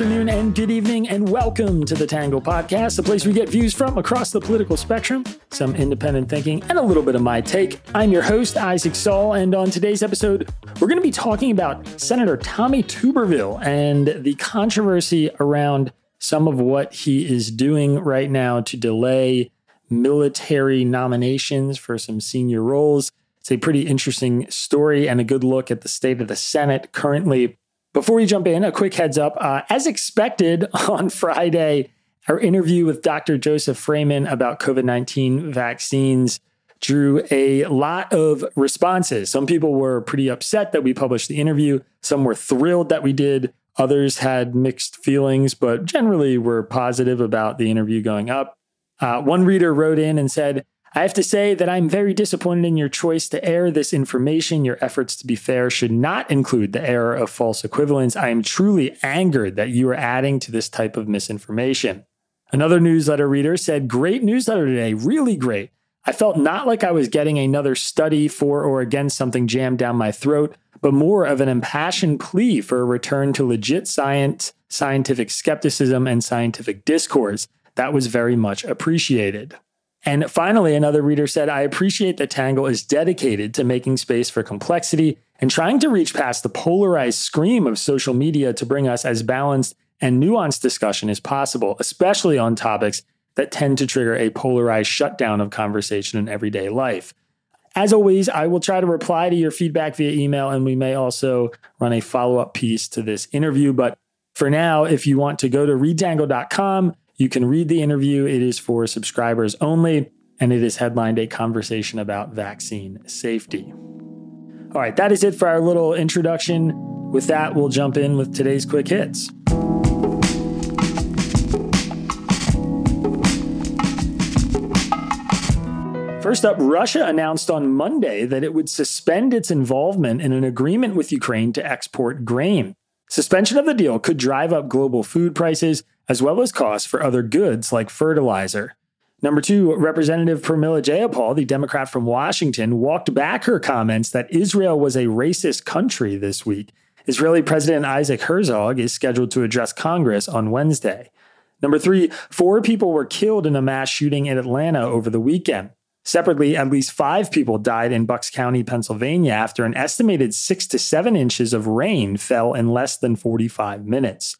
Afternoon, and good evening, and welcome to the Tangle Podcast, the place we get views from across the political spectrum, some independent thinking, and a little bit of my take. I'm your host, Isaac Saul, and on today's episode, we're going to be talking about Senator Tommy Tuberville and the controversy around some of what he is doing right now to delay military nominations for some senior roles. It's a pretty interesting story and a good look at the state of the Senate currently before we jump in, a quick heads up. Uh, as expected on Friday, our interview with Dr. Joseph Fraiman about COVID 19 vaccines drew a lot of responses. Some people were pretty upset that we published the interview, some were thrilled that we did. Others had mixed feelings, but generally were positive about the interview going up. Uh, one reader wrote in and said, I have to say that I'm very disappointed in your choice to air this information. Your efforts to be fair should not include the error of false equivalence. I am truly angered that you are adding to this type of misinformation. Another newsletter reader said, Great newsletter today, really great. I felt not like I was getting another study for or against something jammed down my throat, but more of an impassioned plea for a return to legit science, scientific skepticism, and scientific discourse. That was very much appreciated. And finally, another reader said, I appreciate that Tangle is dedicated to making space for complexity and trying to reach past the polarized scream of social media to bring us as balanced and nuanced discussion as possible, especially on topics that tend to trigger a polarized shutdown of conversation in everyday life. As always, I will try to reply to your feedback via email, and we may also run a follow up piece to this interview. But for now, if you want to go to readtangle.com, you can read the interview. It is for subscribers only, and it is headlined A Conversation About Vaccine Safety. All right, that is it for our little introduction. With that, we'll jump in with today's quick hits. First up, Russia announced on Monday that it would suspend its involvement in an agreement with Ukraine to export grain. Suspension of the deal could drive up global food prices as well as costs for other goods like fertilizer. Number two, Representative Pramila Jayapal, the Democrat from Washington, walked back her comments that Israel was a racist country this week. Israeli President Isaac Herzog is scheduled to address Congress on Wednesday. Number three, four people were killed in a mass shooting in Atlanta over the weekend. Separately, at least five people died in Bucks County, Pennsylvania, after an estimated six to seven inches of rain fell in less than 45 minutes.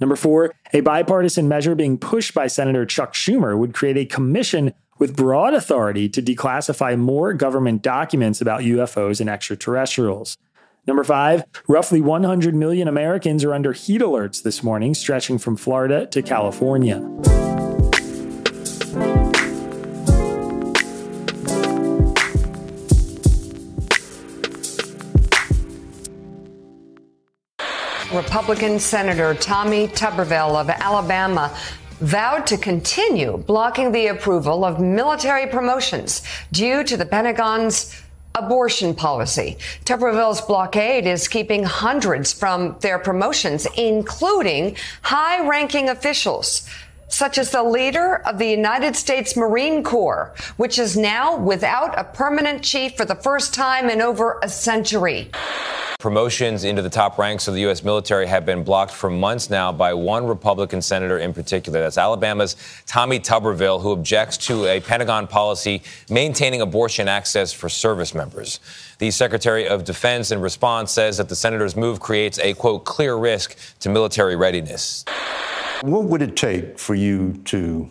Number four, a bipartisan measure being pushed by Senator Chuck Schumer would create a commission with broad authority to declassify more government documents about UFOs and extraterrestrials. Number five, roughly 100 million Americans are under heat alerts this morning, stretching from Florida to California. Republican Senator Tommy Tuberville of Alabama vowed to continue blocking the approval of military promotions due to the Pentagon's abortion policy. Tuberville's blockade is keeping hundreds from their promotions, including high ranking officials such as the leader of the United States Marine Corps, which is now without a permanent chief for the first time in over a century. Promotions into the top ranks of the U.S. military have been blocked for months now by one Republican senator in particular. That's Alabama's Tommy Tuberville, who objects to a Pentagon policy maintaining abortion access for service members. The Secretary of Defense, in response, says that the senator's move creates a, quote, clear risk to military readiness. What would it take for you to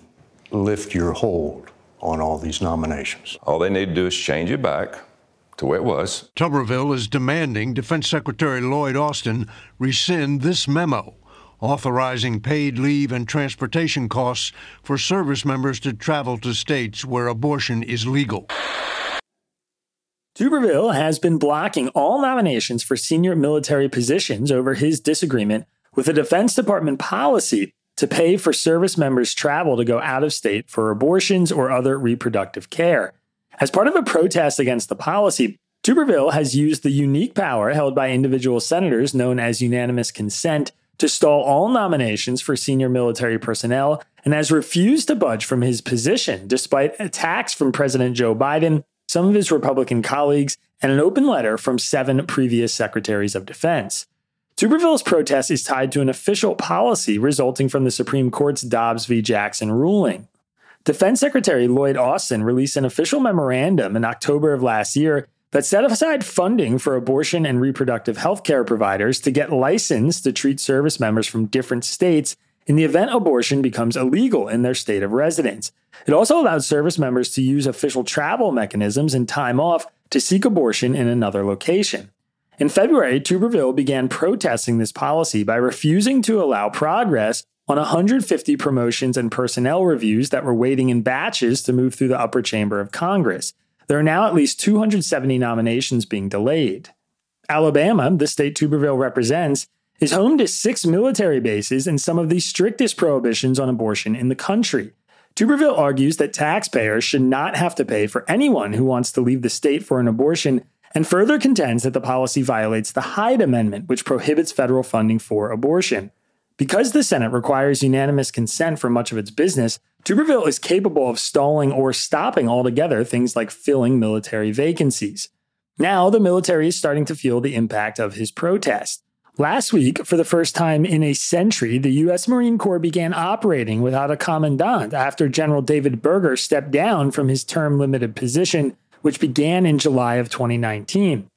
lift your hold on all these nominations? All they need to do is change it back to where it was. Tuberville is demanding Defense Secretary Lloyd Austin rescind this memo authorizing paid leave and transportation costs for service members to travel to states where abortion is legal. Tuberville has been blocking all nominations for senior military positions over his disagreement with the Defense Department policy to pay for service members' travel to go out of state for abortions or other reproductive care. As part of a protest against the policy, Tuberville has used the unique power held by individual senators known as unanimous consent to stall all nominations for senior military personnel and has refused to budge from his position despite attacks from President Joe Biden, some of his Republican colleagues, and an open letter from seven previous secretaries of defense. Tuberville's protest is tied to an official policy resulting from the Supreme Court's Dobbs v. Jackson ruling. Defense Secretary Lloyd Austin released an official memorandum in October of last year that set aside funding for abortion and reproductive health care providers to get licensed to treat service members from different states in the event abortion becomes illegal in their state of residence. It also allowed service members to use official travel mechanisms and time off to seek abortion in another location. In February, Tuberville began protesting this policy by refusing to allow progress on 150 promotions and personnel reviews that were waiting in batches to move through the upper chamber of Congress. There are now at least 270 nominations being delayed. Alabama, the state Tuberville represents, is home to six military bases and some of the strictest prohibitions on abortion in the country. Tuberville argues that taxpayers should not have to pay for anyone who wants to leave the state for an abortion and further contends that the policy violates the Hyde Amendment, which prohibits federal funding for abortion. Because the Senate requires unanimous consent for much of its business, Tuberville is capable of stalling or stopping altogether things like filling military vacancies. Now, the military is starting to feel the impact of his protest. Last week, for the first time in a century, the U.S. Marine Corps began operating without a commandant after General David Berger stepped down from his term limited position which began in July of 2019.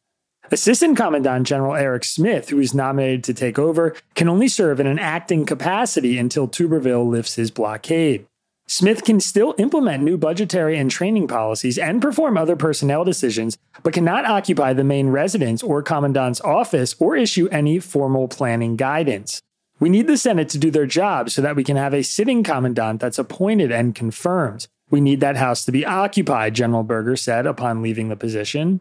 Assistant Commandant General Eric Smith, who is nominated to take over, can only serve in an acting capacity until Tuberville lifts his blockade. Smith can still implement new budgetary and training policies and perform other personnel decisions, but cannot occupy the main residence or commandant's office or issue any formal planning guidance. We need the Senate to do their job so that we can have a sitting commandant that's appointed and confirmed. We need that house to be occupied, General Berger said upon leaving the position.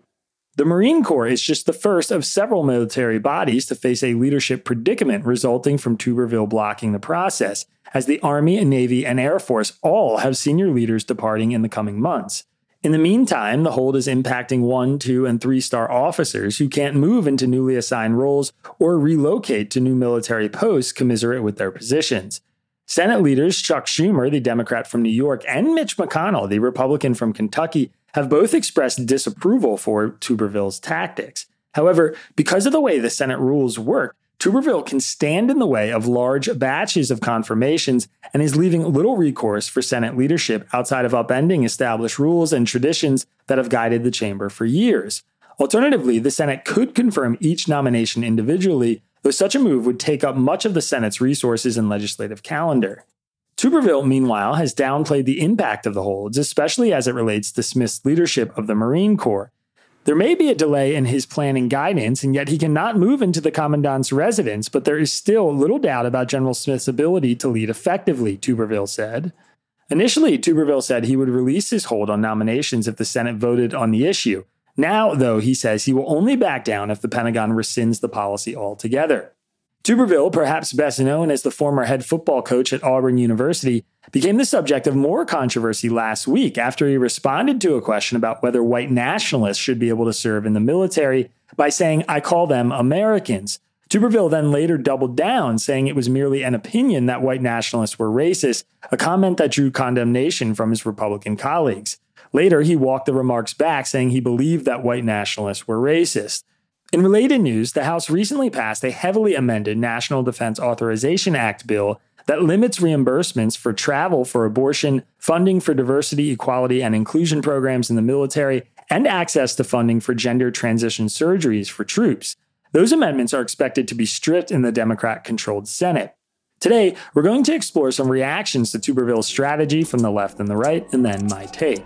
The Marine Corps is just the first of several military bodies to face a leadership predicament resulting from Tuberville blocking the process, as the Army, Navy, and Air Force all have senior leaders departing in the coming months. In the meantime, the hold is impacting one, two, and three star officers who can't move into newly assigned roles or relocate to new military posts commensurate with their positions. Senate leaders Chuck Schumer, the Democrat from New York, and Mitch McConnell, the Republican from Kentucky, have both expressed disapproval for Tuberville's tactics. However, because of the way the Senate rules work, Tuberville can stand in the way of large batches of confirmations and is leaving little recourse for Senate leadership outside of upending established rules and traditions that have guided the chamber for years. Alternatively, the Senate could confirm each nomination individually, though such a move would take up much of the Senate's resources and legislative calendar. Tuberville, meanwhile, has downplayed the impact of the holds, especially as it relates to Smith's leadership of the Marine Corps. There may be a delay in his planning guidance, and yet he cannot move into the commandant's residence, but there is still little doubt about General Smith's ability to lead effectively, Tuberville said. Initially, Tuberville said he would release his hold on nominations if the Senate voted on the issue, now, though, he says he will only back down if the Pentagon rescinds the policy altogether. Tuberville, perhaps best known as the former head football coach at Auburn University, became the subject of more controversy last week after he responded to a question about whether white nationalists should be able to serve in the military by saying, I call them Americans. Tuberville then later doubled down, saying it was merely an opinion that white nationalists were racist, a comment that drew condemnation from his Republican colleagues. Later, he walked the remarks back, saying he believed that white nationalists were racist. In related news, the House recently passed a heavily amended National Defense Authorization Act bill that limits reimbursements for travel for abortion, funding for diversity, equality, and inclusion programs in the military, and access to funding for gender transition surgeries for troops. Those amendments are expected to be stripped in the Democrat controlled Senate. Today, we're going to explore some reactions to Tuberville's strategy from the left and the right, and then my take.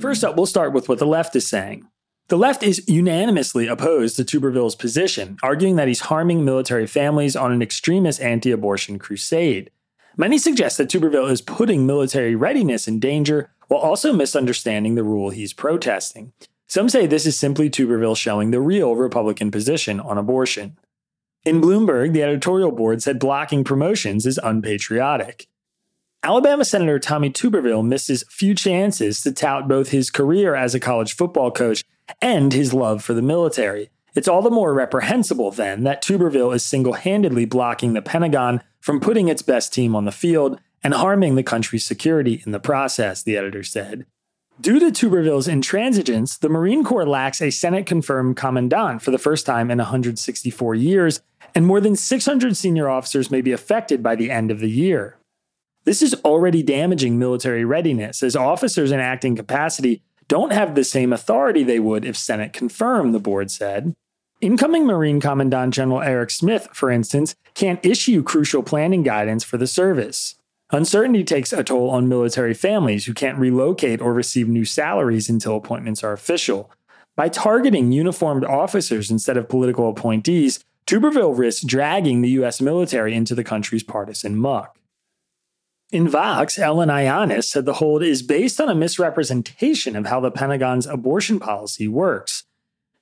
First up, we'll start with what the left is saying. The left is unanimously opposed to Tuberville's position, arguing that he's harming military families on an extremist anti abortion crusade. Many suggest that Tuberville is putting military readiness in danger while also misunderstanding the rule he's protesting. Some say this is simply Tuberville showing the real Republican position on abortion. In Bloomberg, the editorial board said blocking promotions is unpatriotic. Alabama Senator Tommy Tuberville misses few chances to tout both his career as a college football coach and his love for the military. It's all the more reprehensible, then, that Tuberville is single handedly blocking the Pentagon from putting its best team on the field and harming the country's security in the process, the editor said. Due to Tuberville's intransigence, the Marine Corps lacks a Senate confirmed commandant for the first time in 164 years, and more than 600 senior officers may be affected by the end of the year. This is already damaging military readiness, as officers in acting capacity don't have the same authority they would if Senate confirmed, the board said. Incoming Marine Commandant General Eric Smith, for instance, can't issue crucial planning guidance for the service. Uncertainty takes a toll on military families who can't relocate or receive new salaries until appointments are official. By targeting uniformed officers instead of political appointees, Tuberville risks dragging the U.S. military into the country's partisan muck. In Vox, Ellen Ioanes said the hold is based on a misrepresentation of how the Pentagon's abortion policy works.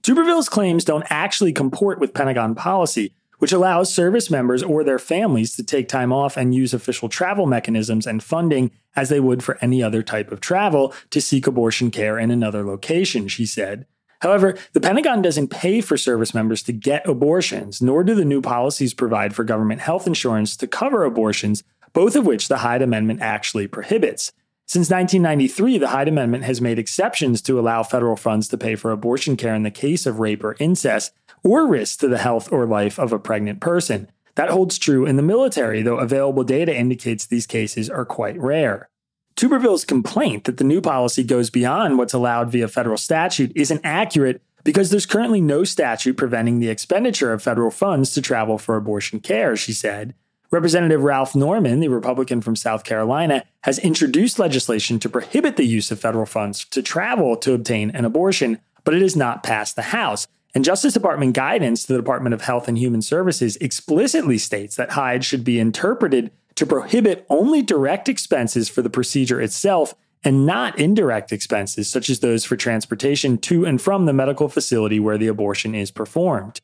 Tuberville's claims don't actually comport with Pentagon policy, which allows service members or their families to take time off and use official travel mechanisms and funding as they would for any other type of travel to seek abortion care in another location, she said. However, the Pentagon doesn't pay for service members to get abortions, nor do the new policies provide for government health insurance to cover abortions both of which the Hyde Amendment actually prohibits. Since 1993, the Hyde Amendment has made exceptions to allow federal funds to pay for abortion care in the case of rape or incest, or risk to the health or life of a pregnant person. That holds true in the military, though available data indicates these cases are quite rare. Tuberville's complaint that the new policy goes beyond what's allowed via federal statute isn't accurate because there's currently no statute preventing the expenditure of federal funds to travel for abortion care, she said. Representative Ralph Norman, the Republican from South Carolina, has introduced legislation to prohibit the use of federal funds to travel to obtain an abortion, but it has not passed the House. And Justice Department guidance to the Department of Health and Human Services explicitly states that Hyde should be interpreted to prohibit only direct expenses for the procedure itself and not indirect expenses, such as those for transportation to and from the medical facility where the abortion is performed.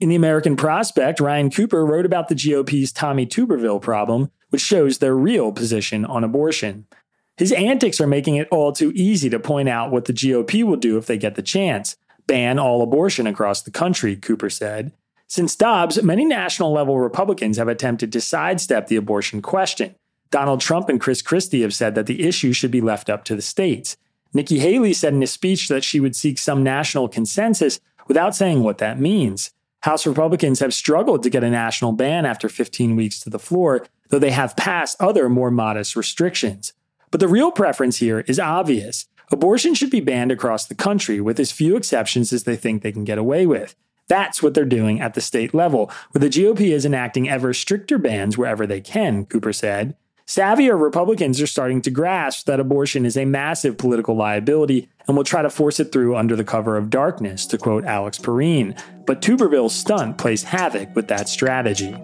In the American Prospect, Ryan Cooper wrote about the GOP's Tommy Tuberville problem, which shows their real position on abortion. His antics are making it all too easy to point out what the GOP will do if they get the chance ban all abortion across the country, Cooper said. Since Dobbs, many national level Republicans have attempted to sidestep the abortion question. Donald Trump and Chris Christie have said that the issue should be left up to the states. Nikki Haley said in a speech that she would seek some national consensus without saying what that means. House Republicans have struggled to get a national ban after 15 weeks to the floor, though they have passed other more modest restrictions. But the real preference here is obvious. Abortion should be banned across the country with as few exceptions as they think they can get away with. That's what they're doing at the state level, where the GOP is enacting ever stricter bans wherever they can, Cooper said. Savvier Republicans are starting to grasp that abortion is a massive political liability and will try to force it through under the cover of darkness, to quote Alex Pareene. But Tuberville's stunt plays havoc with that strategy.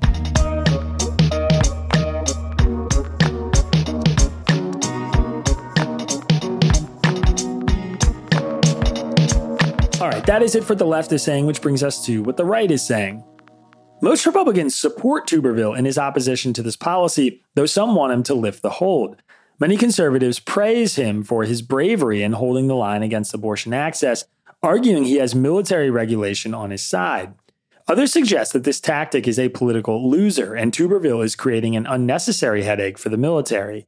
All right, that is it for the left is saying, which brings us to what the right is saying. Most Republicans support Tuberville in his opposition to this policy, though some want him to lift the hold. Many conservatives praise him for his bravery in holding the line against abortion access, arguing he has military regulation on his side. Others suggest that this tactic is a political loser and Tuberville is creating an unnecessary headache for the military.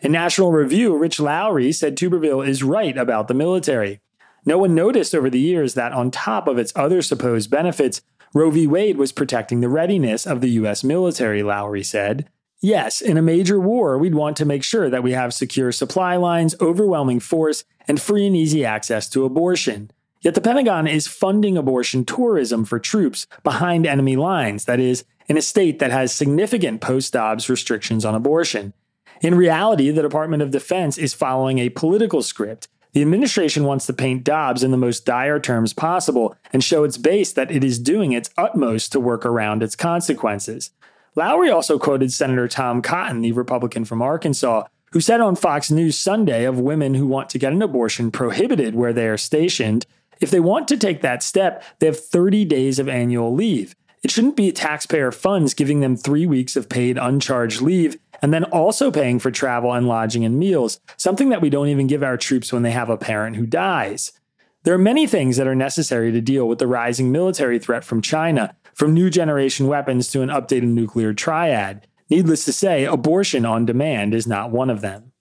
In National Review, Rich Lowry said Tuberville is right about the military. No one noticed over the years that, on top of its other supposed benefits, Roe v. Wade was protecting the readiness of the U.S. military, Lowry said. Yes, in a major war, we'd want to make sure that we have secure supply lines, overwhelming force, and free and easy access to abortion. Yet the Pentagon is funding abortion tourism for troops behind enemy lines, that is, in a state that has significant post Dobbs restrictions on abortion. In reality, the Department of Defense is following a political script. The administration wants to paint Dobbs in the most dire terms possible and show its base that it is doing its utmost to work around its consequences. Lowry also quoted Senator Tom Cotton, the Republican from Arkansas, who said on Fox News Sunday of women who want to get an abortion prohibited where they are stationed. If they want to take that step, they have 30 days of annual leave. It shouldn't be taxpayer funds giving them three weeks of paid uncharged leave and then also paying for travel and lodging and meals, something that we don't even give our troops when they have a parent who dies. There are many things that are necessary to deal with the rising military threat from China, from new generation weapons to an updated nuclear triad. Needless to say, abortion on demand is not one of them.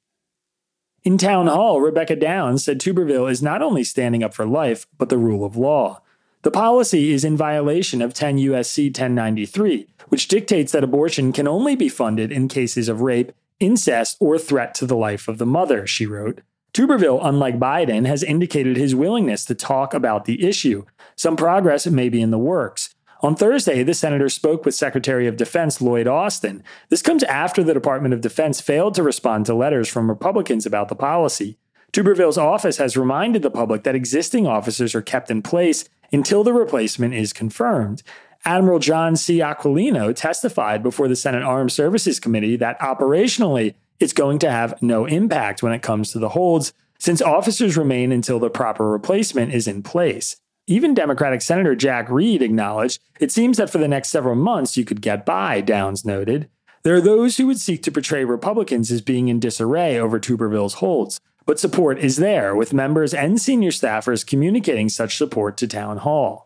In Townhall, Rebecca Downs said Tuberville is not only standing up for life, but the rule of law. The policy is in violation of 10 USC 1093, which dictates that abortion can only be funded in cases of rape, incest, or threat to the life of the mother, she wrote. Tuberville, unlike Biden, has indicated his willingness to talk about the issue. Some progress may be in the works. On Thursday, the senator spoke with Secretary of Defense Lloyd Austin. This comes after the Department of Defense failed to respond to letters from Republicans about the policy. Tuberville's office has reminded the public that existing officers are kept in place until the replacement is confirmed. Admiral John C. Aquilino testified before the Senate Armed Services Committee that operationally it's going to have no impact when it comes to the holds, since officers remain until the proper replacement is in place. Even Democratic Senator Jack Reed acknowledged it seems that for the next several months you could get by, Downs noted. There are those who would seek to portray Republicans as being in disarray over Tuberville's holds, but support is there, with members and senior staffers communicating such support to Townhall.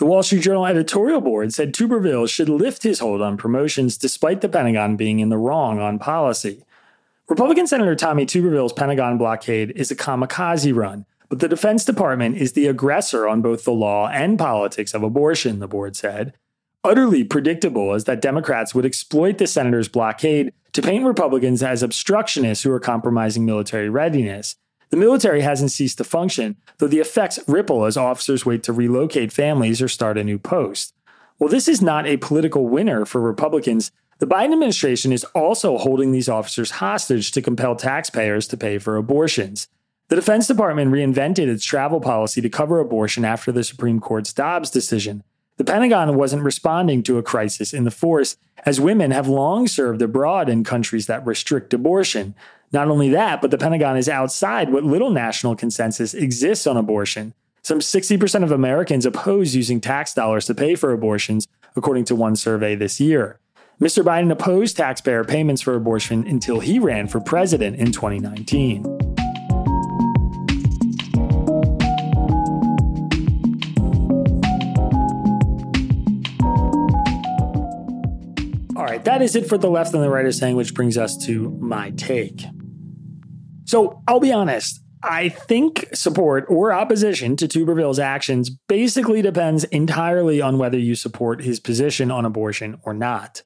The Wall Street Journal editorial board said Tuberville should lift his hold on promotions despite the Pentagon being in the wrong on policy. Republican Senator Tommy Tuberville's Pentagon blockade is a kamikaze run, but the Defense Department is the aggressor on both the law and politics of abortion, the board said. Utterly predictable is that Democrats would exploit the senator's blockade to paint Republicans as obstructionists who are compromising military readiness. The military hasn't ceased to function, though the effects ripple as officers wait to relocate families or start a new post. While this is not a political winner for Republicans, the Biden administration is also holding these officers hostage to compel taxpayers to pay for abortions. The Defense Department reinvented its travel policy to cover abortion after the Supreme Court's Dobbs decision. The Pentagon wasn't responding to a crisis in the force, as women have long served abroad in countries that restrict abortion. Not only that, but the Pentagon is outside what little national consensus exists on abortion. Some 60% of Americans oppose using tax dollars to pay for abortions, according to one survey this year. Mr. Biden opposed taxpayer payments for abortion until he ran for president in 2019. All right, that is it for the left and the right are saying, which brings us to my take. So I'll be honest. I think support or opposition to Tuberville's actions basically depends entirely on whether you support his position on abortion or not.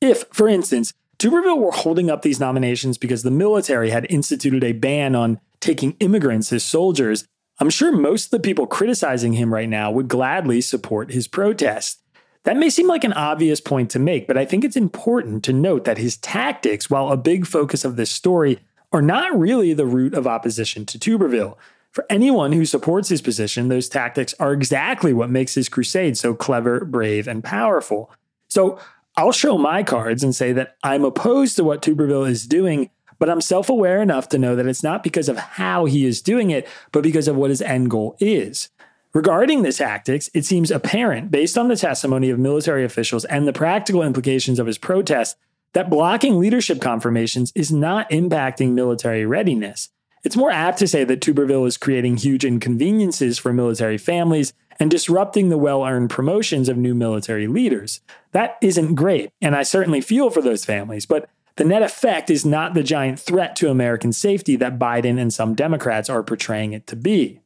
If, for instance, Tuberville were holding up these nominations because the military had instituted a ban on taking immigrants as soldiers, I'm sure most of the people criticizing him right now would gladly support his protest. That may seem like an obvious point to make, but I think it's important to note that his tactics, while a big focus of this story, are not really the root of opposition to Tuberville. For anyone who supports his position, those tactics are exactly what makes his crusade so clever, brave, and powerful. So I'll show my cards and say that I'm opposed to what Tuberville is doing, but I'm self aware enough to know that it's not because of how he is doing it, but because of what his end goal is. Regarding the tactics, it seems apparent, based on the testimony of military officials and the practical implications of his protest, that blocking leadership confirmations is not impacting military readiness. It's more apt to say that Tuberville is creating huge inconveniences for military families and disrupting the well earned promotions of new military leaders. That isn't great, and I certainly feel for those families, but the net effect is not the giant threat to American safety that Biden and some Democrats are portraying it to be.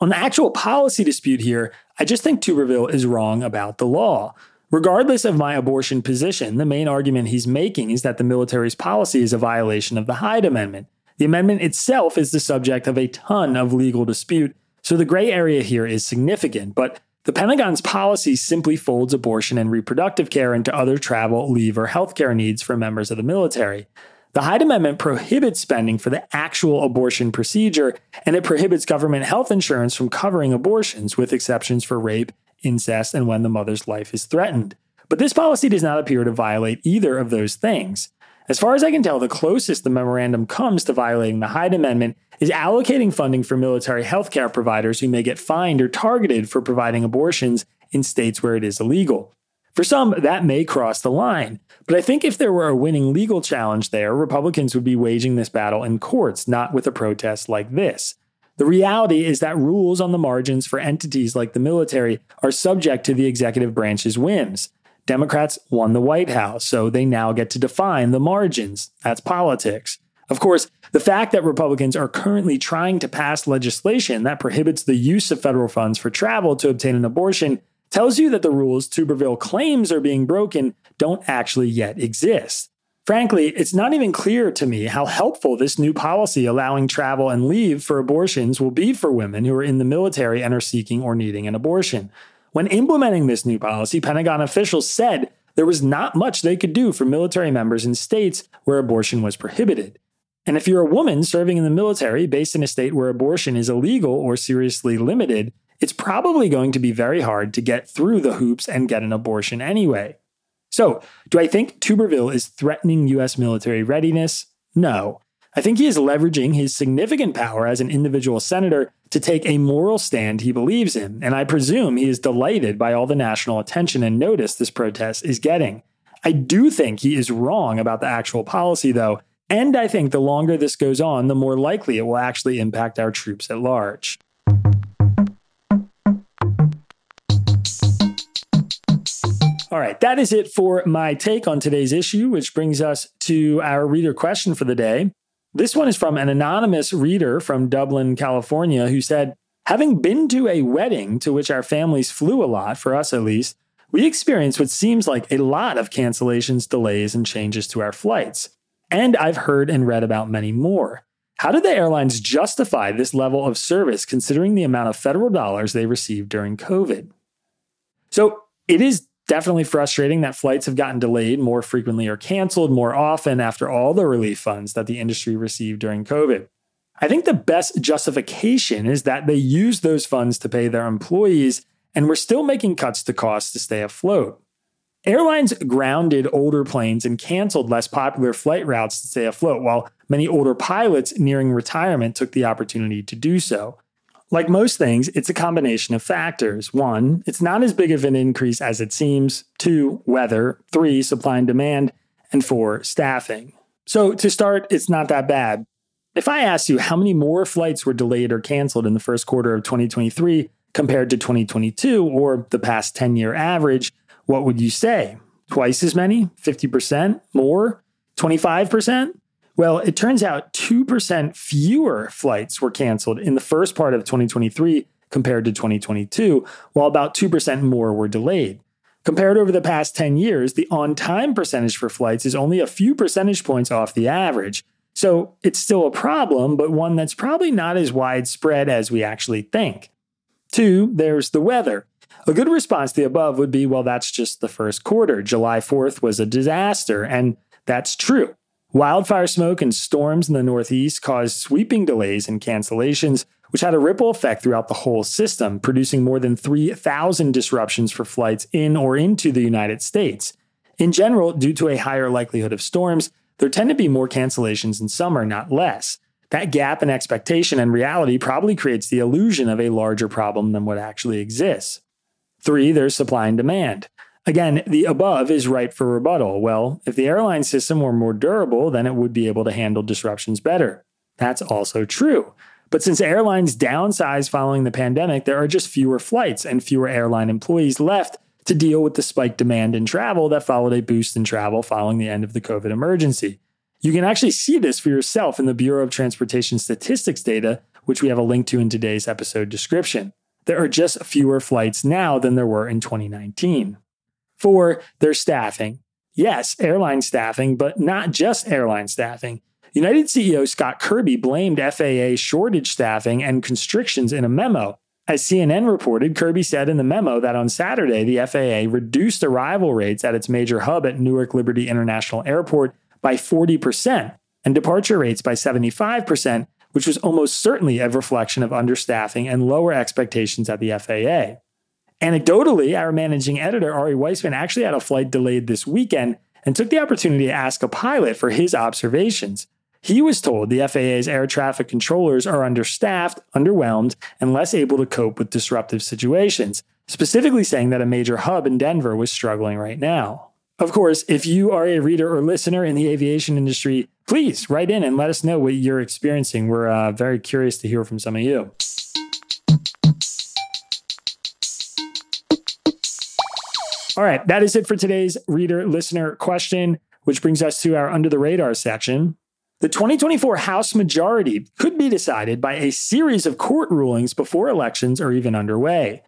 On the actual policy dispute here, I just think Tuberville is wrong about the law. Regardless of my abortion position, the main argument he's making is that the military's policy is a violation of the Hyde Amendment. The amendment itself is the subject of a ton of legal dispute, So the gray area here is significant, but the Pentagon's policy simply folds abortion and reproductive care into other travel, leave, or healthcare needs for members of the military. The Hyde Amendment prohibits spending for the actual abortion procedure, and it prohibits government health insurance from covering abortions, with exceptions for rape, incest, and when the mother's life is threatened. But this policy does not appear to violate either of those things. As far as I can tell, the closest the memorandum comes to violating the Hyde Amendment is allocating funding for military healthcare providers who may get fined or targeted for providing abortions in states where it is illegal. For some, that may cross the line, but I think if there were a winning legal challenge there, Republicans would be waging this battle in courts, not with a protest like this. The reality is that rules on the margins for entities like the military are subject to the executive branch's whims. Democrats won the White House, so they now get to define the margins. That's politics. Of course, the fact that Republicans are currently trying to pass legislation that prohibits the use of federal funds for travel to obtain an abortion tells you that the rules Tuberville claims are being broken don't actually yet exist. Frankly, it's not even clear to me how helpful this new policy allowing travel and leave for abortions will be for women who are in the military and are seeking or needing an abortion. When implementing this new policy, Pentagon officials said there was not much they could do for military members in states where abortion was prohibited. And if you're a woman serving in the military based in a state where abortion is illegal or seriously limited, it's probably going to be very hard to get through the hoops and get an abortion anyway. So, do I think Tuberville is threatening US military readiness? No. I think he is leveraging his significant power as an individual senator to take a moral stand he believes in, and I presume he is delighted by all the national attention and notice this protest is getting. I do think he is wrong about the actual policy, though, and I think the longer this goes on, the more likely it will actually impact our troops at large. All right, that is it for my take on today's issue, which brings us to our reader question for the day. This one is from an anonymous reader from Dublin, California, who said, Having been to a wedding to which our families flew a lot, for us at least, we experienced what seems like a lot of cancellations, delays, and changes to our flights. And I've heard and read about many more. How did the airlines justify this level of service considering the amount of federal dollars they received during COVID? So it is definitely frustrating that flights have gotten delayed more frequently or canceled more often after all the relief funds that the industry received during COVID. I think the best justification is that they used those funds to pay their employees and were still making cuts to costs to stay afloat. Airlines grounded older planes and canceled less popular flight routes to stay afloat, while many older pilots nearing retirement took the opportunity to do so. Like most things, it's a combination of factors. One, it's not as big of an increase as it seems. Two, weather. Three, supply and demand. And four, staffing. So to start, it's not that bad. If I asked you how many more flights were delayed or canceled in the first quarter of 2023 compared to 2022 or the past 10 year average, what would you say? Twice as many? 50%? More? 25%? Well, it turns out 2% fewer flights were canceled in the first part of 2023 compared to 2022, while about 2% more were delayed. Compared over the past 10 years, the on time percentage for flights is only a few percentage points off the average. So it's still a problem, but one that's probably not as widespread as we actually think. Two, there's the weather. A good response to the above would be well, that's just the first quarter. July 4th was a disaster, and that's true. Wildfire smoke and storms in the Northeast caused sweeping delays and cancellations, which had a ripple effect throughout the whole system, producing more than 3,000 disruptions for flights in or into the United States. In general, due to a higher likelihood of storms, there tend to be more cancellations in summer, not less. That gap in expectation and reality probably creates the illusion of a larger problem than what actually exists. Three, there's supply and demand. Again, the above is ripe for rebuttal. Well, if the airline system were more durable, then it would be able to handle disruptions better. That's also true. But since airlines downsized following the pandemic, there are just fewer flights and fewer airline employees left to deal with the spike demand in travel that followed a boost in travel following the end of the COVID emergency. You can actually see this for yourself in the Bureau of Transportation Statistics data, which we have a link to in today's episode description. There are just fewer flights now than there were in 2019 for their staffing. Yes, airline staffing, but not just airline staffing. United CEO Scott Kirby blamed FAA shortage staffing and constrictions in a memo. As CNN reported, Kirby said in the memo that on Saturday, the FAA reduced arrival rates at its major hub at Newark Liberty International Airport by 40% and departure rates by 75%, which was almost certainly a reflection of understaffing and lower expectations at the FAA. Anecdotally, our managing editor, Ari Weitzman, actually had a flight delayed this weekend and took the opportunity to ask a pilot for his observations. He was told the FAA's air traffic controllers are understaffed, underwhelmed, and less able to cope with disruptive situations, specifically saying that a major hub in Denver was struggling right now. Of course, if you are a reader or listener in the aviation industry, please write in and let us know what you're experiencing. We're uh, very curious to hear from some of you. All right, that is it for today's reader listener question, which brings us to our under the radar section. The 2024 House majority could be decided by a series of court rulings before elections are even underway.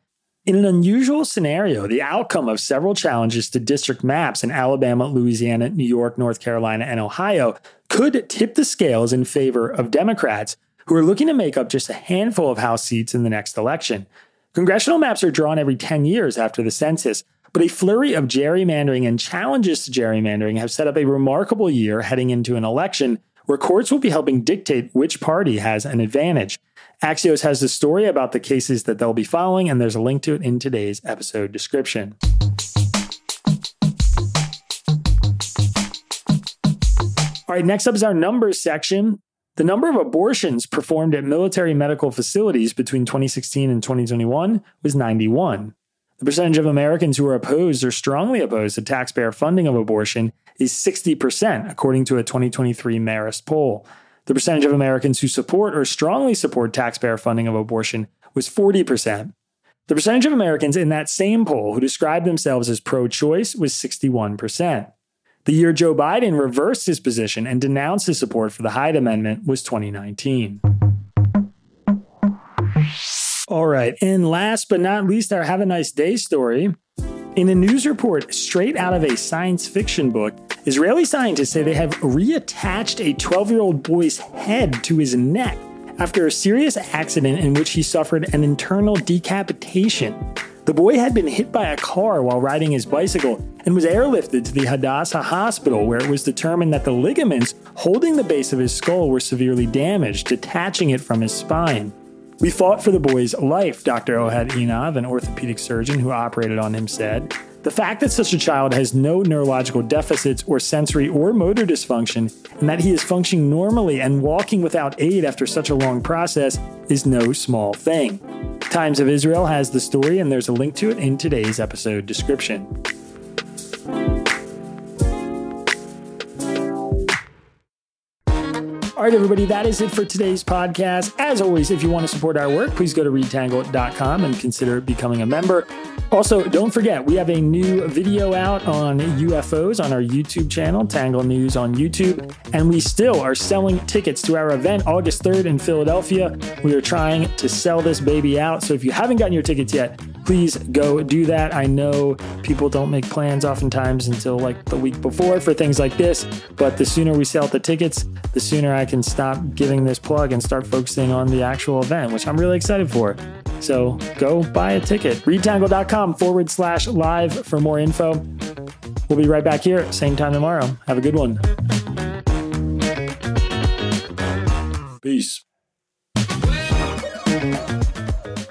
In an unusual scenario, the outcome of several challenges to district maps in Alabama, Louisiana, New York, North Carolina, and Ohio could tip the scales in favor of Democrats, who are looking to make up just a handful of House seats in the next election. Congressional maps are drawn every 10 years after the census, but a flurry of gerrymandering and challenges to gerrymandering have set up a remarkable year heading into an election where courts will be helping dictate which party has an advantage. Axios has the story about the cases that they'll be following, and there's a link to it in today's episode description. All right, next up is our numbers section. The number of abortions performed at military medical facilities between 2016 and 2021 was 91. The percentage of Americans who are opposed or strongly opposed to taxpayer funding of abortion is 60%, according to a 2023 Marist poll. The percentage of Americans who support or strongly support taxpayer funding of abortion was 40%. The percentage of Americans in that same poll who described themselves as pro choice was 61%. The year Joe Biden reversed his position and denounced his support for the Hyde Amendment was 2019. All right, and last but not least, our Have a Nice Day story. In a news report straight out of a science fiction book, Israeli scientists say they have reattached a 12 year old boy's head to his neck after a serious accident in which he suffered an internal decapitation. The boy had been hit by a car while riding his bicycle and was airlifted to the Hadassah hospital, where it was determined that the ligaments holding the base of his skull were severely damaged, detaching it from his spine. We fought for the boy's life, Dr. Ohad Einav, an orthopedic surgeon who operated on him, said. The fact that such a child has no neurological deficits or sensory or motor dysfunction, and that he is functioning normally and walking without aid after such a long process, is no small thing. Times of Israel has the story, and there's a link to it in today's episode description. All right, everybody, that is it for today's podcast. As always, if you want to support our work, please go to readtangle.com and consider becoming a member. Also, don't forget, we have a new video out on UFOs on our YouTube channel, Tangle News on YouTube. And we still are selling tickets to our event August 3rd in Philadelphia. We are trying to sell this baby out. So if you haven't gotten your tickets yet, please go do that. I know people don't make plans oftentimes until like the week before for things like this, but the sooner we sell the tickets, the sooner I can stop giving this plug and start focusing on the actual event, which I'm really excited for. So go buy a ticket. Readtangle.com forward slash live for more info. We'll be right back here, same time tomorrow. Have a good one. Peace.